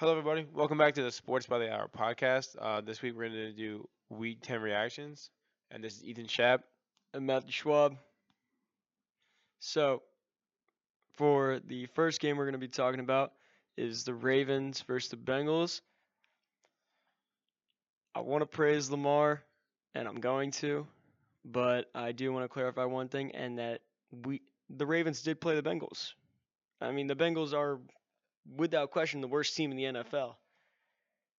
Hello, everybody. Welcome back to the Sports by the Hour podcast. Uh, this week we're going to do Week 10 reactions, and this is Ethan Schapp. and Matthew Schwab. So, for the first game we're going to be talking about is the Ravens versus the Bengals. I want to praise Lamar, and I'm going to, but I do want to clarify one thing, and that we the Ravens did play the Bengals. I mean, the Bengals are without question the worst team in the NFL.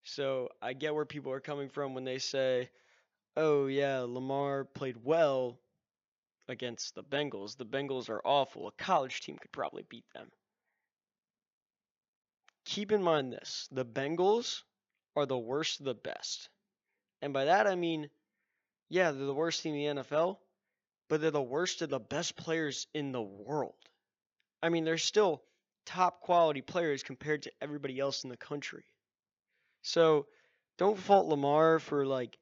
So I get where people are coming from when they say, "Oh yeah, Lamar played well against the Bengals. The Bengals are awful. A college team could probably beat them." Keep in mind this, the Bengals are the worst of the best. And by that I mean, yeah, they're the worst team in the NFL, but they're the worst of the best players in the world. I mean, they're still top quality players compared to everybody else in the country. So don't fault Lamar for like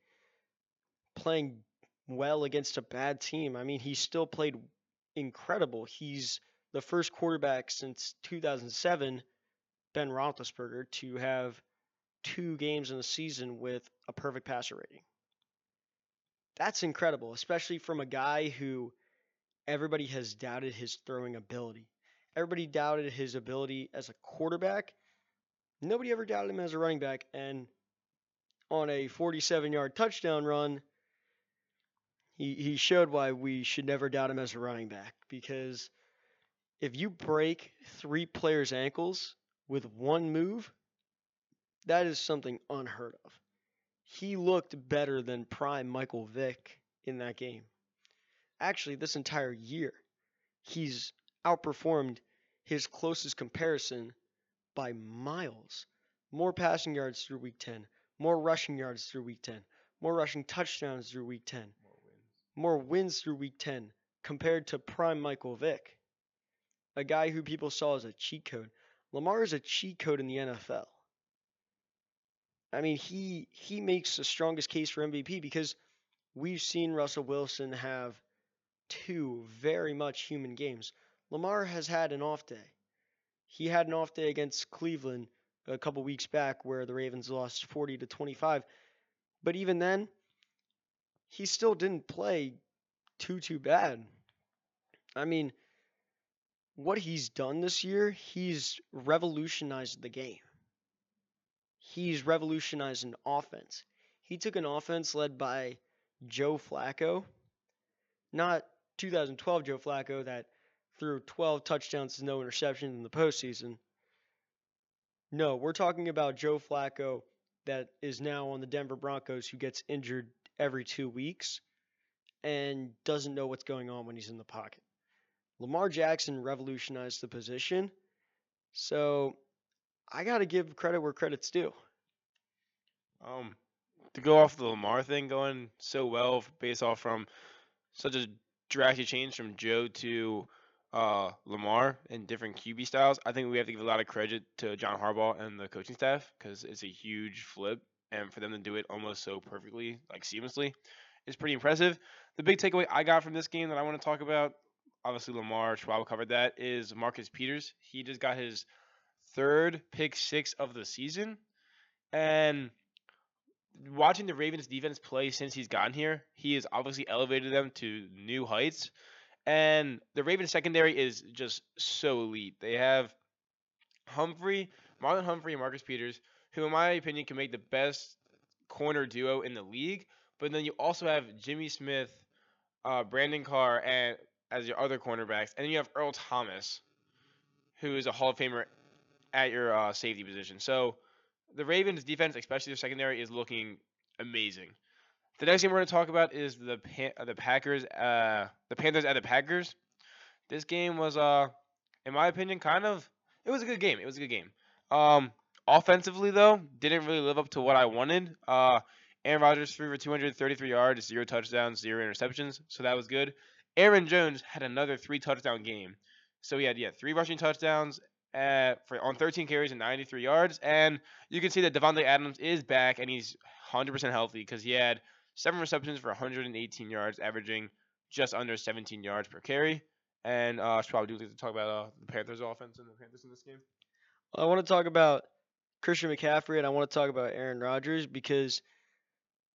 playing well against a bad team. I mean, he still played incredible. He's the first quarterback since 2007, Ben Roethlisberger, to have two games in the season with a perfect passer rating. That's incredible, especially from a guy who everybody has doubted his throwing ability. Everybody doubted his ability as a quarterback. Nobody ever doubted him as a running back. And on a 47 yard touchdown run, he, he showed why we should never doubt him as a running back. Because if you break three players' ankles with one move, that is something unheard of. He looked better than prime Michael Vick in that game. Actually, this entire year, he's outperformed his closest comparison by miles. More passing yards through week 10, more rushing yards through week 10, more rushing touchdowns through week 10, more wins through week 10 compared to prime Michael Vick, a guy who people saw as a cheat code. Lamar is a cheat code in the NFL. I mean, he he makes the strongest case for MVP because we've seen Russell Wilson have two very much human games. Lamar has had an off day. He had an off day against Cleveland a couple weeks back where the Ravens lost 40 to 25. But even then, he still didn't play too too bad. I mean, what he's done this year, he's revolutionized the game. He's revolutionized an offense. He took an offense led by Joe Flacco, not 2012 Joe Flacco that threw 12 touchdowns and no interceptions in the postseason. No, we're talking about Joe Flacco that is now on the Denver Broncos who gets injured every two weeks and doesn't know what's going on when he's in the pocket. Lamar Jackson revolutionized the position. So I got to give credit where credit's due. Um, to go off the Lamar thing going so well based off from such a drastic change from Joe to uh, Lamar and different QB styles, I think we have to give a lot of credit to John Harbaugh and the coaching staff because it's a huge flip, and for them to do it almost so perfectly, like seamlessly, is pretty impressive. The big takeaway I got from this game that I want to talk about, obviously Lamar Schwab covered that, is Marcus Peters. He just got his third pick six of the season, and watching the Ravens defense play since he's gotten here, he has obviously elevated them to new heights. And the Ravens secondary is just so elite. They have Humphrey, Marlon Humphrey, and Marcus Peters, who, in my opinion, can make the best corner duo in the league. But then you also have Jimmy Smith, uh, Brandon Carr, and as your other cornerbacks, and then you have Earl Thomas, who is a Hall of Famer at your uh, safety position. So the Ravens' defense, especially their secondary, is looking amazing. The next game we're going to talk about is the uh, the Packers, uh, the Panthers at the Packers. This game was, uh, in my opinion, kind of it was a good game. It was a good game. Um, offensively though, didn't really live up to what I wanted. Uh, Aaron Rodgers threw for 233 yards, zero touchdowns, zero interceptions, so that was good. Aaron Jones had another three touchdown game. So he had yeah three rushing touchdowns at, for on 13 carries and 93 yards, and you can see that Davante Adams is back and he's 100% healthy because he had seven receptions for 118 yards, averaging just under 17 yards per carry. And uh, should probably do like to talk about uh, the Panthers offense and the Panthers in this game. I want to talk about Christian McCaffrey and I want to talk about Aaron Rodgers because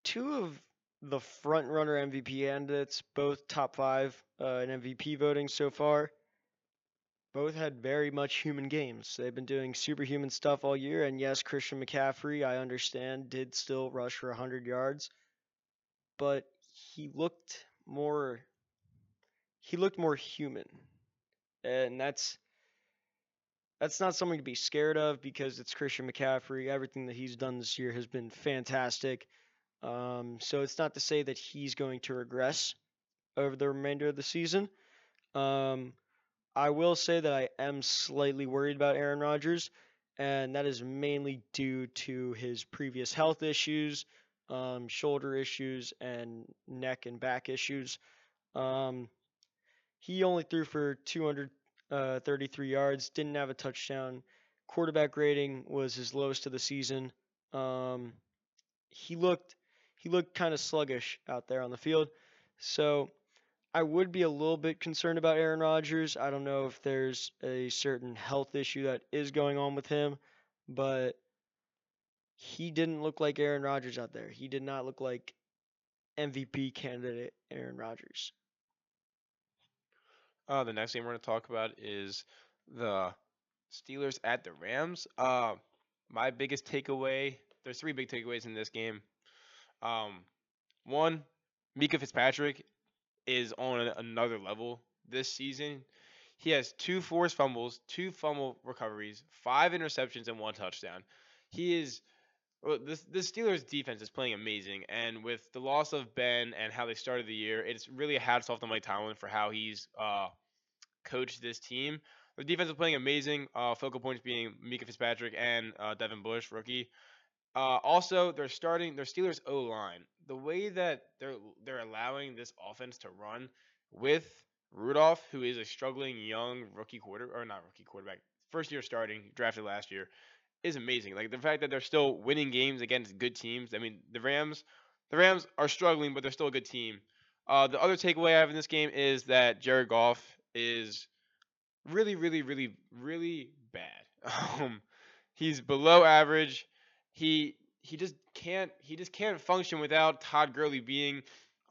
two of the front runner MVP candidates, both top five uh, in MVP voting so far, both had very much human games. They've been doing superhuman stuff all year. And yes, Christian McCaffrey, I understand, did still rush for 100 yards, but he looked more he looked more human. And that's that's not something to be scared of because it's Christian McCaffrey. Everything that he's done this year has been fantastic. Um, so it's not to say that he's going to regress over the remainder of the season. Um, I will say that I am slightly worried about Aaron Rodgers, and that is mainly due to his previous health issues, um, shoulder issues, and neck and back issues. Um, he only threw for 233 yards, didn't have a touchdown. Quarterback rating was his lowest of the season. Um, he looked he looked kind of sluggish out there on the field. So I would be a little bit concerned about Aaron Rodgers. I don't know if there's a certain health issue that is going on with him, but he didn't look like Aaron Rodgers out there. He did not look like MVP candidate Aaron Rodgers. Uh, the next game we're going to talk about is the Steelers at the Rams. Uh, my biggest takeaway there's three big takeaways in this game. Um, one, Minkah Fitzpatrick is on another level this season. He has two forced fumbles, two fumble recoveries, five interceptions, and one touchdown. He is well, this the Steelers defense is playing amazing, and with the loss of Ben and how they started the year, it's really a hats off to Mike Tomlin for how he's uh, coached this team. The defense is playing amazing. Uh, focal points being Minkah Fitzpatrick and uh, Devin Bush, rookie. Uh, also, they're starting their Steelers O line. The way that they're they're allowing this offense to run with Rudolph, who is a struggling young rookie quarter or not rookie quarterback, first year starting, drafted last year, is amazing. Like the fact that they're still winning games against good teams. I mean, the Rams, the Rams are struggling, but they're still a good team. Uh, the other takeaway I have in this game is that Jared Goff is really, really, really, really bad. Um, he's below average he he just can't he just can't function without Todd Gurley being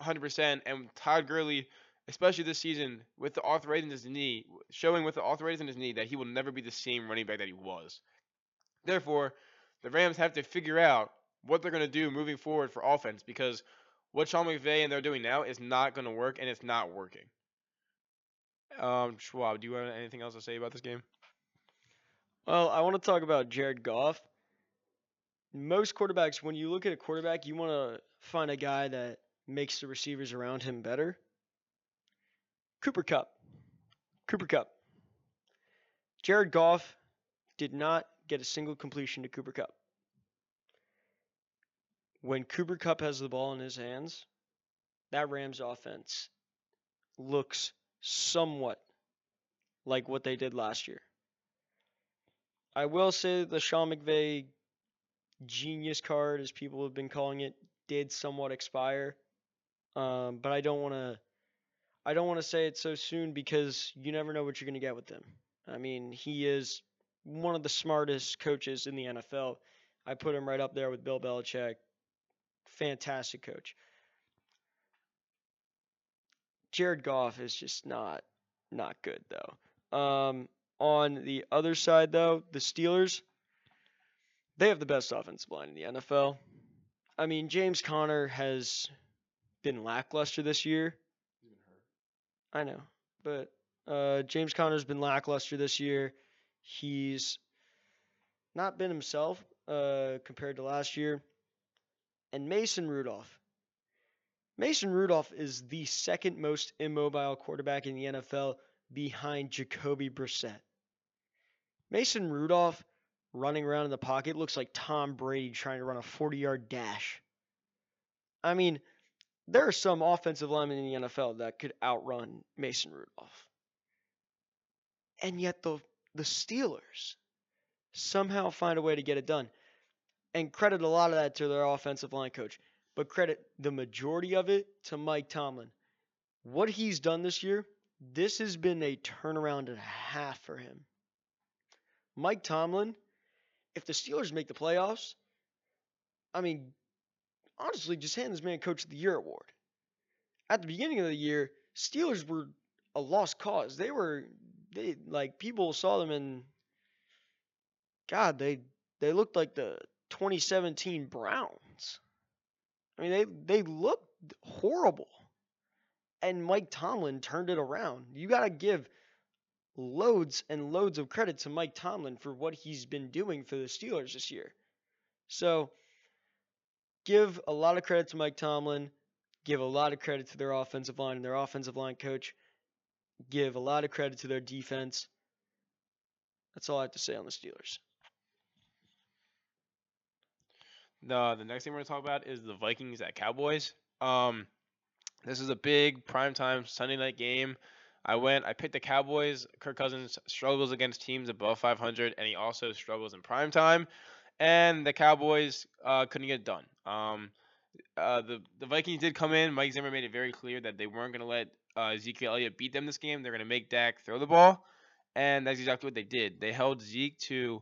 100% and Todd Gurley especially this season with the arthritis in his knee showing with the arthritis in his knee that he will never be the same running back that he was. Therefore, the Rams have to figure out what they're going to do moving forward for offense because what Sean McVay and they're doing now is not going to work and it's not working. Um, Schwab, do you have anything else to say about this game? Well, I want to talk about Jared Goff most quarterbacks, when you look at a quarterback, you want to find a guy that makes the receivers around him better. Cooper Kupp. Cooper Kupp. Jared Goff did not get a single completion to Cooper Kupp. When Cooper Kupp has the ball in his hands, that Rams offense looks somewhat like what they did last year. I will say the Sean McVay genius card, as people have been calling it, did somewhat expire. Um, but I don't want to. I don't want to say it so soon because you never know what you're going to get with him. I mean, he is one of the smartest coaches in the NFL. I put him right up there with Bill Belichick. Fantastic coach. Jared Goff is just not not good though. Um, on the other side though, the Steelers they have the best offensive line in the NFL. I mean, James Conner has been lackluster this year. I know, but uh, James Conner's been lackluster this year. He's not been himself uh, compared to last year. And Mason Rudolph. Mason Rudolph is the second most immobile quarterback in the NFL behind Jacoby Brissett. Mason Rudolph running around in the pocket looks like Tom Brady trying to run a 40 yard dash. I mean, there are some offensive linemen in the NFL that could outrun Mason Rudolph. And yet the the Steelers somehow find a way to get it done. And credit a lot of that to their offensive line coach, but credit the majority of it to Mike Tomlin. What he's done this year, this has been a turnaround and a half for him. Mike Tomlin if the Steelers make the playoffs, I mean, honestly, just hand this man Coach of the Year award. At the beginning of the year, Steelers were a lost cause. They were they like people saw them and God, they they looked like the 2017 Browns. I mean, they they looked horrible. And Mike Tomlin turned it around. You got to give loads and loads of credit to Mike Tomlin for what he's been doing for the Steelers this year. So, give a lot of credit to Mike Tomlin, give a lot of credit to their offensive line and their offensive line coach, give a lot of credit to their defense. That's all I have to say on the Steelers. The the next thing we're gonna talk about is the Vikings at Cowboys. Um, this is a big primetime Sunday night game. I went. I picked the Cowboys. Kirk Cousins struggles against teams above 500, and he also struggles in prime time. And the Cowboys uh, couldn't get it done. Um, uh, the the Vikings did come in. Mike Zimmer made it very clear that they weren't going to let uh, Ezekiel Elliott beat them this game. They're going to make Dak throw the ball, and that's exactly what they did. They held Zeke to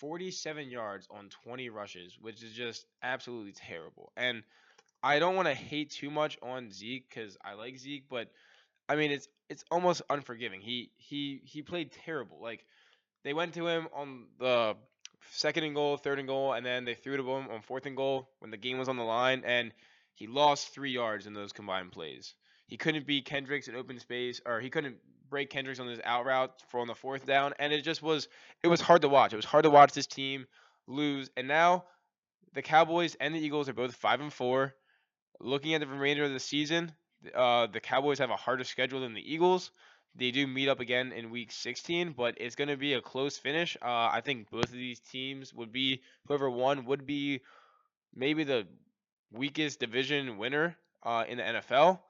47 yards on 20 rushes, which is just absolutely terrible. And I don't want to hate too much on Zeke because I like Zeke, but I mean it's it's almost unforgiving. He he he played terrible. Like they went to him on the second and goal, third and goal, and then they threw to him on fourth and goal when the game was on the line, and he lost three yards in those combined plays. He couldn't beat Kendricks in open space, or he couldn't break Kendricks on his out route for on the fourth down, and it just was it was hard to watch. It was hard to watch this team lose, and now the Cowboys and the Eagles are both five and four. Looking at the remainder of the season, uh, the Cowboys have a harder schedule than the Eagles. They do meet up again in Week 16, but it's going to be a close finish. Uh, I think both of these teams would be whoever won would be maybe the weakest division winner uh, in the NFL.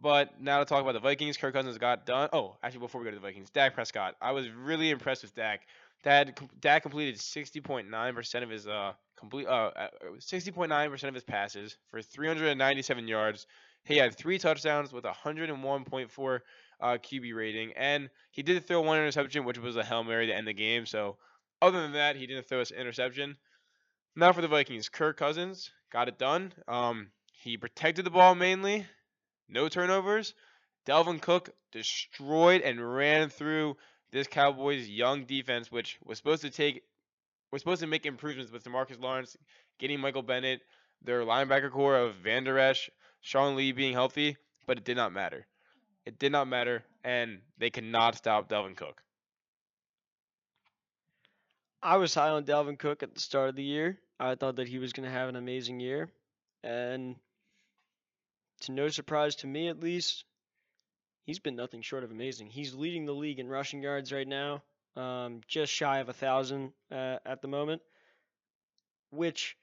But now to talk about the Vikings, Kirk Cousins got done. Oh, actually, before we go to the Vikings, Dak Prescott. I was really impressed with Dak. Dak, completed 60.9% of his uh complete uh 60.9% uh, of his passes for 397 yards. He had three touchdowns with 101.4 uh, QB rating, and he did throw one interception, which was a hail mary to end the game. So, other than that, he didn't throw an interception. Now for the Vikings, Kirk Cousins got it done. Um, he protected the ball mainly, no turnovers. Dalvin Cook destroyed and ran through this Cowboys young defense, which was supposed to take was supposed to make improvements with Demarcus Lawrence, getting Michael Bennett, their linebacker corps of Van Der Esch, Sean Lee being healthy, but it did not matter. It did not matter, and they cannot stop Dalvin Cook. I was high on Dalvin Cook at the start of the year. I thought that he was going to have an amazing year, and to no surprise to me at least, he's been nothing short of amazing. He's leading the league in rushing yards right now, um, just shy of a thousand uh, at the moment. Which,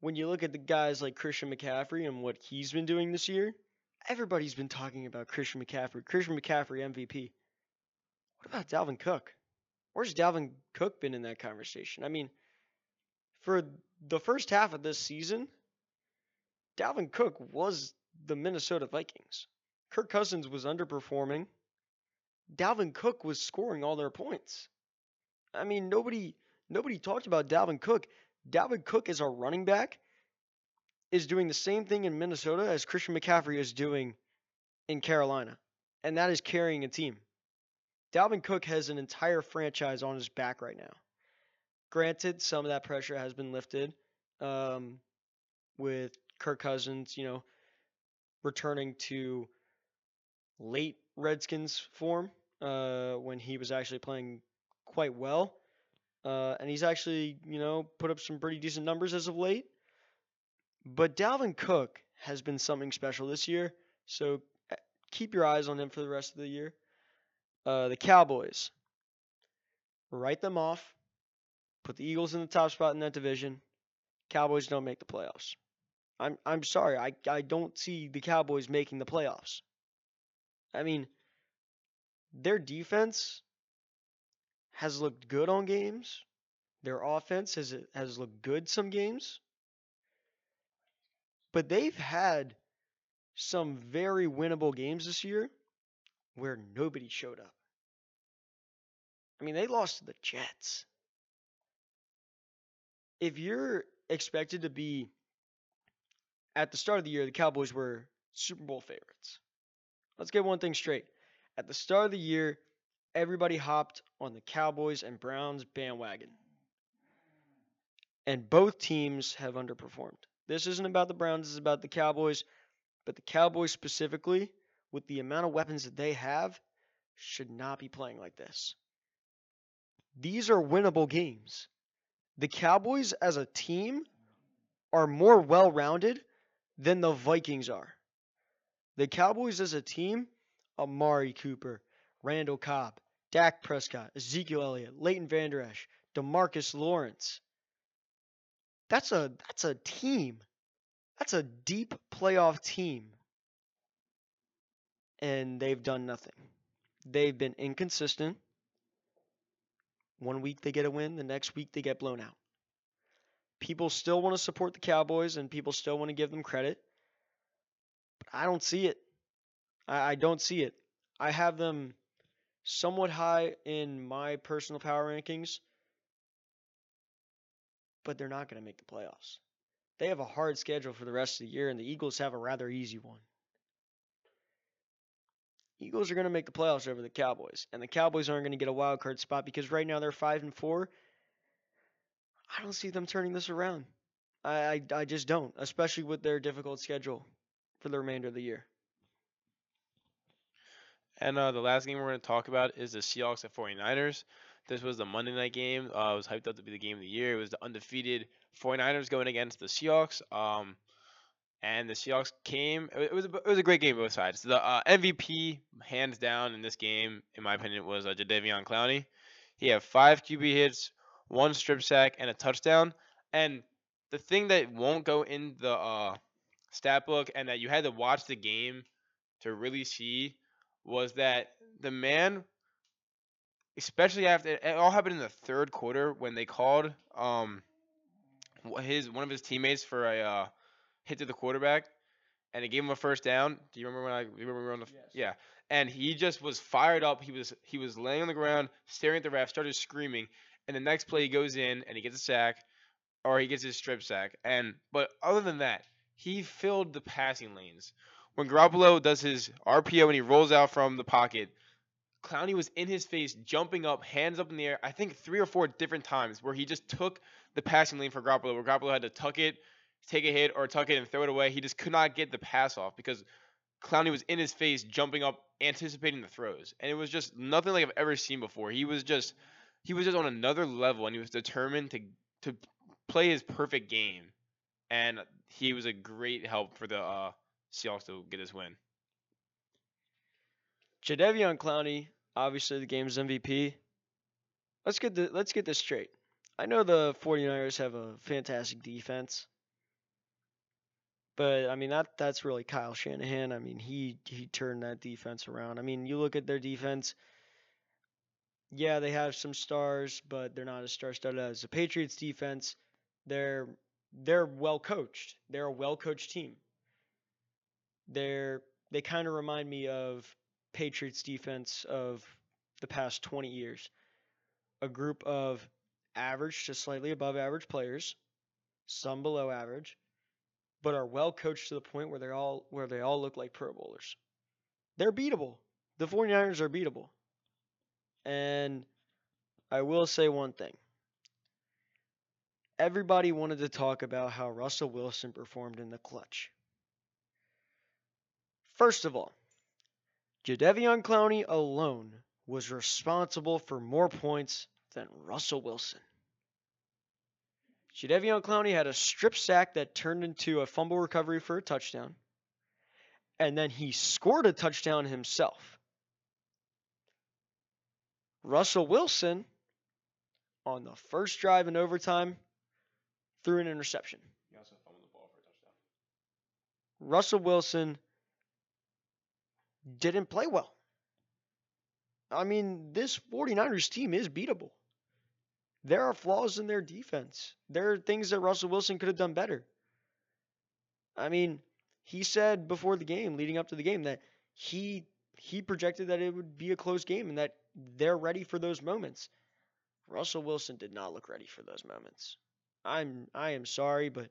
when you look at the guys like Christian McCaffrey and what he's been doing this year, everybody's been talking about Christian McCaffrey. Christian McCaffrey MVP. What about Dalvin Cook? Where's Dalvin Cook been in that conversation? I mean, for the first half of this season, Dalvin Cook was the Minnesota Vikings. Kirk Cousins was underperforming. Dalvin Cook was scoring all their points. I mean, nobody nobody talked about Dalvin Cook. Dalvin Cook as a running back is doing the same thing in Minnesota as Christian McCaffrey is doing in Carolina, and that is carrying a team. Dalvin Cook has an entire franchise on his back right now. Granted, some of that pressure has been lifted um, with Kirk Cousins, you know, returning to late Redskins form uh, when he was actually playing quite well. Uh, and he's actually, you know, put up some pretty decent numbers as of late. But Dalvin Cook has been something special this year. So eh, keep your eyes on him for the rest of the year. Uh, the Cowboys, write them off. Put the Eagles in the top spot in that division. Cowboys don't make the playoffs. I'm I'm sorry. I I don't see the Cowboys making the playoffs. I mean, their defense has looked good on games. Their offense has has looked good some games. But they've had some very winnable games this year where nobody showed up. I mean, they lost to the Jets. if you're expected to be at the start of the year, the Cowboys were Super Bowl favorites. Let's get one thing straight. At the start of the year, everybody hopped on the Cowboys and Browns bandwagon. And both teams have underperformed. This isn't about the Browns, is about the Cowboys. But the Cowboys specifically, with the amount of weapons that they have, should not be playing like this. These are winnable games. The Cowboys as a team are more well rounded than the Vikings are. The Cowboys as a team, Amari Cooper, Randall Cobb, Dak Prescott, Ezekiel Elliott, Leighton Vander Esch, Demarcus Lawrence. That's a that's a team. That's a deep playoff team. And they've done nothing. They've been inconsistent. One week they get a win, the next week they get blown out. People still want to support the Cowboys and people still want to give them credit. But I don't see it. I, I don't see it. I have them somewhat high in my personal power rankings, but they're not going to make the playoffs. They have a hard schedule for the rest of the year, and the Eagles have a rather easy one. Eagles are going to make the playoffs over the Cowboys, and the Cowboys aren't going to get a wild card spot because right now they're five and four. I don't see them turning this around. I, I, I just don't, especially with their difficult schedule for the remainder of the year. And uh, the last game we're going to talk about is the Seahawks at 49ers. This was the Monday night game. Uh, it was hyped up to be the game of the year. It was the undefeated 49ers going against the Seahawks. Um, and the Seahawks came. It was a, it was a great game both sides. The uh, MVP, hands down, in this game, in my opinion, was uh, Jadeveon Clowney. He had five QB hits, one strip sack, and a touchdown. And the thing that won't go in the uh, stat book, and that you had to watch the game to really see, was that the man, especially after it all happened in the third quarter when they called um his one of his teammates for a uh, hit to the quarterback, and it gave him a first down. Do you remember when I? You remember we were on the? Yes. Yeah. And he just was fired up. He was he was laying on the ground, staring at the ref, started screaming, and the next play he goes in and he gets a sack, or he gets his strip sack. And but other than that, he filled the passing lanes. When Garoppolo does his RPO and he rolls out from the pocket, Clowney was in his face, jumping up, hands up in the air. I think three or four different times where he just took the passing lane for Garoppolo, where Garoppolo had to tuck it, take a hit, or tuck it and throw it away. He just could not get the pass off because Clowney was in his face, jumping up, anticipating the throws, and it was just nothing like I've ever seen before. He was just he was just on another level, and he was determined to to play his perfect game, and he was a great help for the uh, Seahawks to get this win. Jadeveon Clowney, obviously the game's MVP. Let's get the, let's get this straight. I know the 49ers have a fantastic defense. But I mean that that's really Kyle Shanahan. I mean he he turned that defense around. I mean you look at their defense. Yeah, they have some stars, but they're not as star-studded as the Patriots defense. They're they're well coached. They're a well coached team. They're they kind of remind me of Patriots defense of the past 20 years. A group of average to slightly above average players, some below average, but are well coached to the point where they all where they all look like pro bowlers. They're beatable. The 49ers are beatable. And I will say one thing. Everybody wanted to talk about how Russell Wilson performed in the clutch. First of all, Jadeveon Clowney alone was responsible for more points than Russell Wilson. Jadeveon Clowney had a strip sack that turned into a fumble recovery for a touchdown. And then he scored a touchdown himself. Russell Wilson, on the first drive in overtime, threw an interception. He also fumbled the ball for a touchdown. Russell Wilson didn't play well. I mean, this 49ers team is beatable. There are flaws in their defense. There are things that Russell Wilson could have done better. I mean, he said before the game, leading up to the game, that he he projected that it would be a close game and that they're ready for those moments. Russell Wilson did not look ready for those moments. I'm I am sorry, but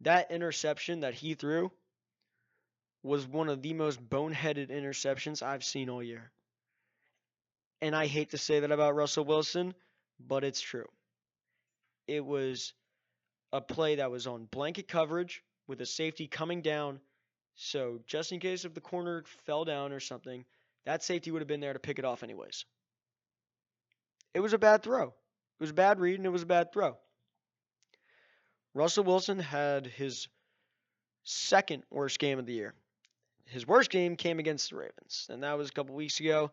that interception that he threw was one of the most boneheaded interceptions I've seen all year. And I hate to say that about Russell Wilson, but it's true. It was a play that was on blanket coverage with a safety coming down. So, just in case if the corner fell down or something, that safety would have been there to pick it off anyways. It was a bad throw. It was a bad read and it was a bad throw. Russell Wilson had his second worst game of the year. His worst game came against the Ravens, and that was a couple weeks ago.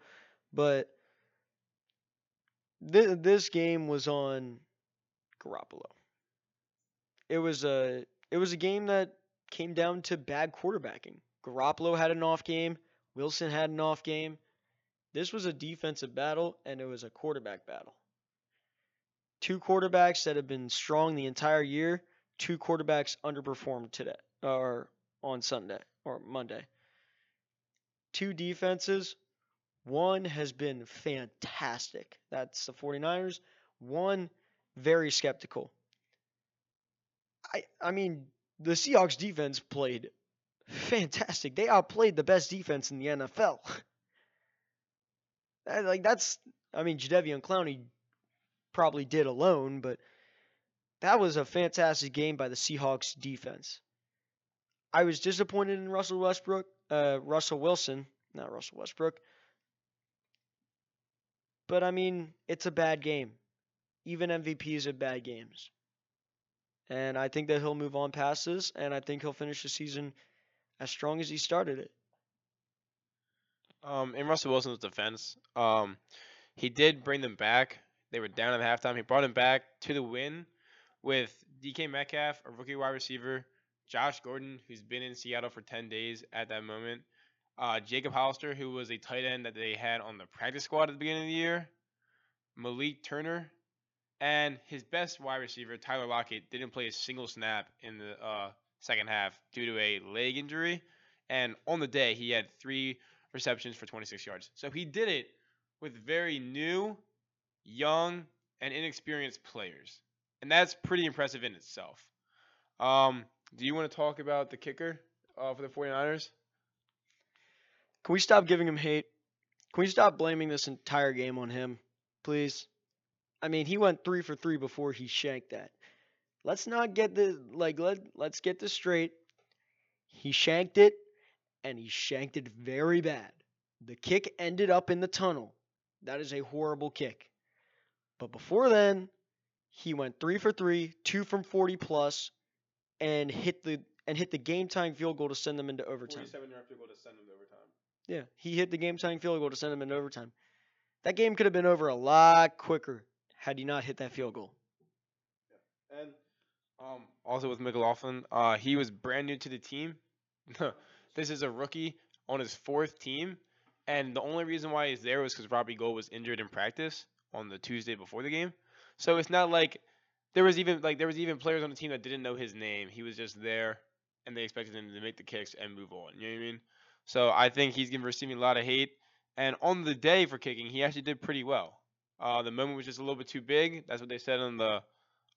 But th- this game was on Garoppolo. It was a it was a game that came down to bad quarterbacking. Garoppolo had an off game. Wilson had an off game. This was a defensive battle, and it was a quarterback battle. Two quarterbacks that have been strong the entire year. Two quarterbacks underperformed today or on Sunday or Monday. Two defenses. One has been fantastic. That's the 49ers. One very skeptical. I I mean, the Seahawks defense played fantastic. They outplayed the best defense in the NFL. like that's I mean, Jadeveon Clowney probably did alone, but that was a fantastic game by the Seahawks defense. I was disappointed in Russell Westbrook, uh, Russell Wilson, not Russell Westbrook. But I mean, it's a bad game. Even MVPs have bad games. And I think that he'll move on past this, and I think he'll finish the season as strong as he started it. Um, in Russell Wilson's defense, um, he did bring them back. They were down at halftime. He brought them back to the win with DK Metcalf, a rookie wide receiver, Josh Gordon, who's been in Seattle for 10 days at that moment, uh, Jacob Hollister, who was a tight end that they had on the practice squad at the beginning of the year, Malik Turner, and his best wide receiver, Tyler Lockett, didn't play a single snap in the uh, second half due to a leg injury. And on the day, he had three receptions for 26 yards. So he did it with very new, young, and inexperienced players. And that's pretty impressive in itself. Um, do you want to talk about the kicker uh, for the 49ers? Can we stop giving him hate? Can we stop blaming this entire game on him, please? I mean, he went three for three before he shanked that. Let's not get the like let let's get this straight. He shanked it, and he shanked it very bad. The kick ended up in the tunnel. That is a horrible kick. But before then, he went three for three, two from forty plus, and hit the and hit the game time field goal to send them into overtime. 47 yard field goal to send them to overtime. Yeah, he hit the game time field goal to send them into overtime. That game could have been over a lot quicker had he not hit that field goal. And um, also with McLaughlin, uh, he was brand new to the team. this is a rookie on his fourth team, and the only reason why he's there was because Robbie Gould was injured in practice on the Tuesday before the game. So it's not like there was even like there was even players on the team that didn't know his name. He was just there, and they expected him to make the kicks and move on. You know what I mean? So I think he's gonna be receiving a lot of hate. And on the day for kicking, he actually did pretty well. Uh, the moment was just a little bit too big. That's what they said on the.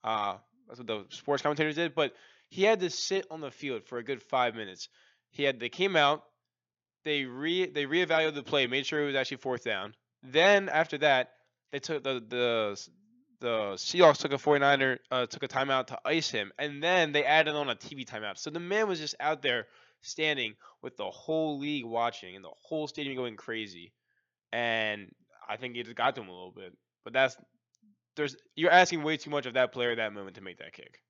Uh, that's what the sports commentators did. But he had to sit on the field for a good five minutes. He had. They came out. They re they reevaluated the play, made sure it was actually fourth down. Then after that, they took the the the Seahawks took a 49er uh, took a timeout to ice him, and then they added on a TV timeout. So the man was just out there standing with the whole league watching and the whole stadium going crazy. And I think it just got to him a little bit. But that's there's you're asking way too much of that player at that moment to make that kick.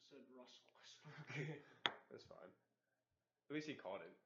I said Russell Westbrook. That's fine. At least he caught it.